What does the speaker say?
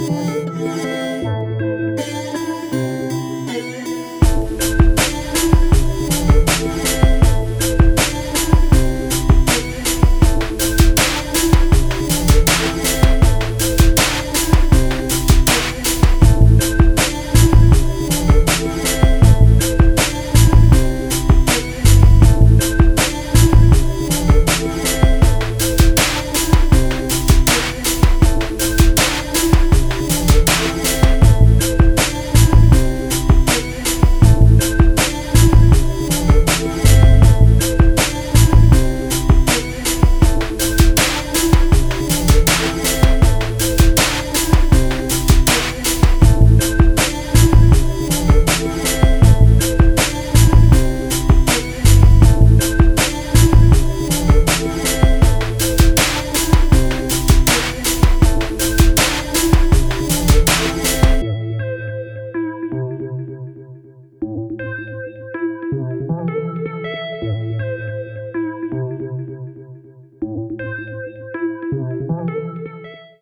Yeah.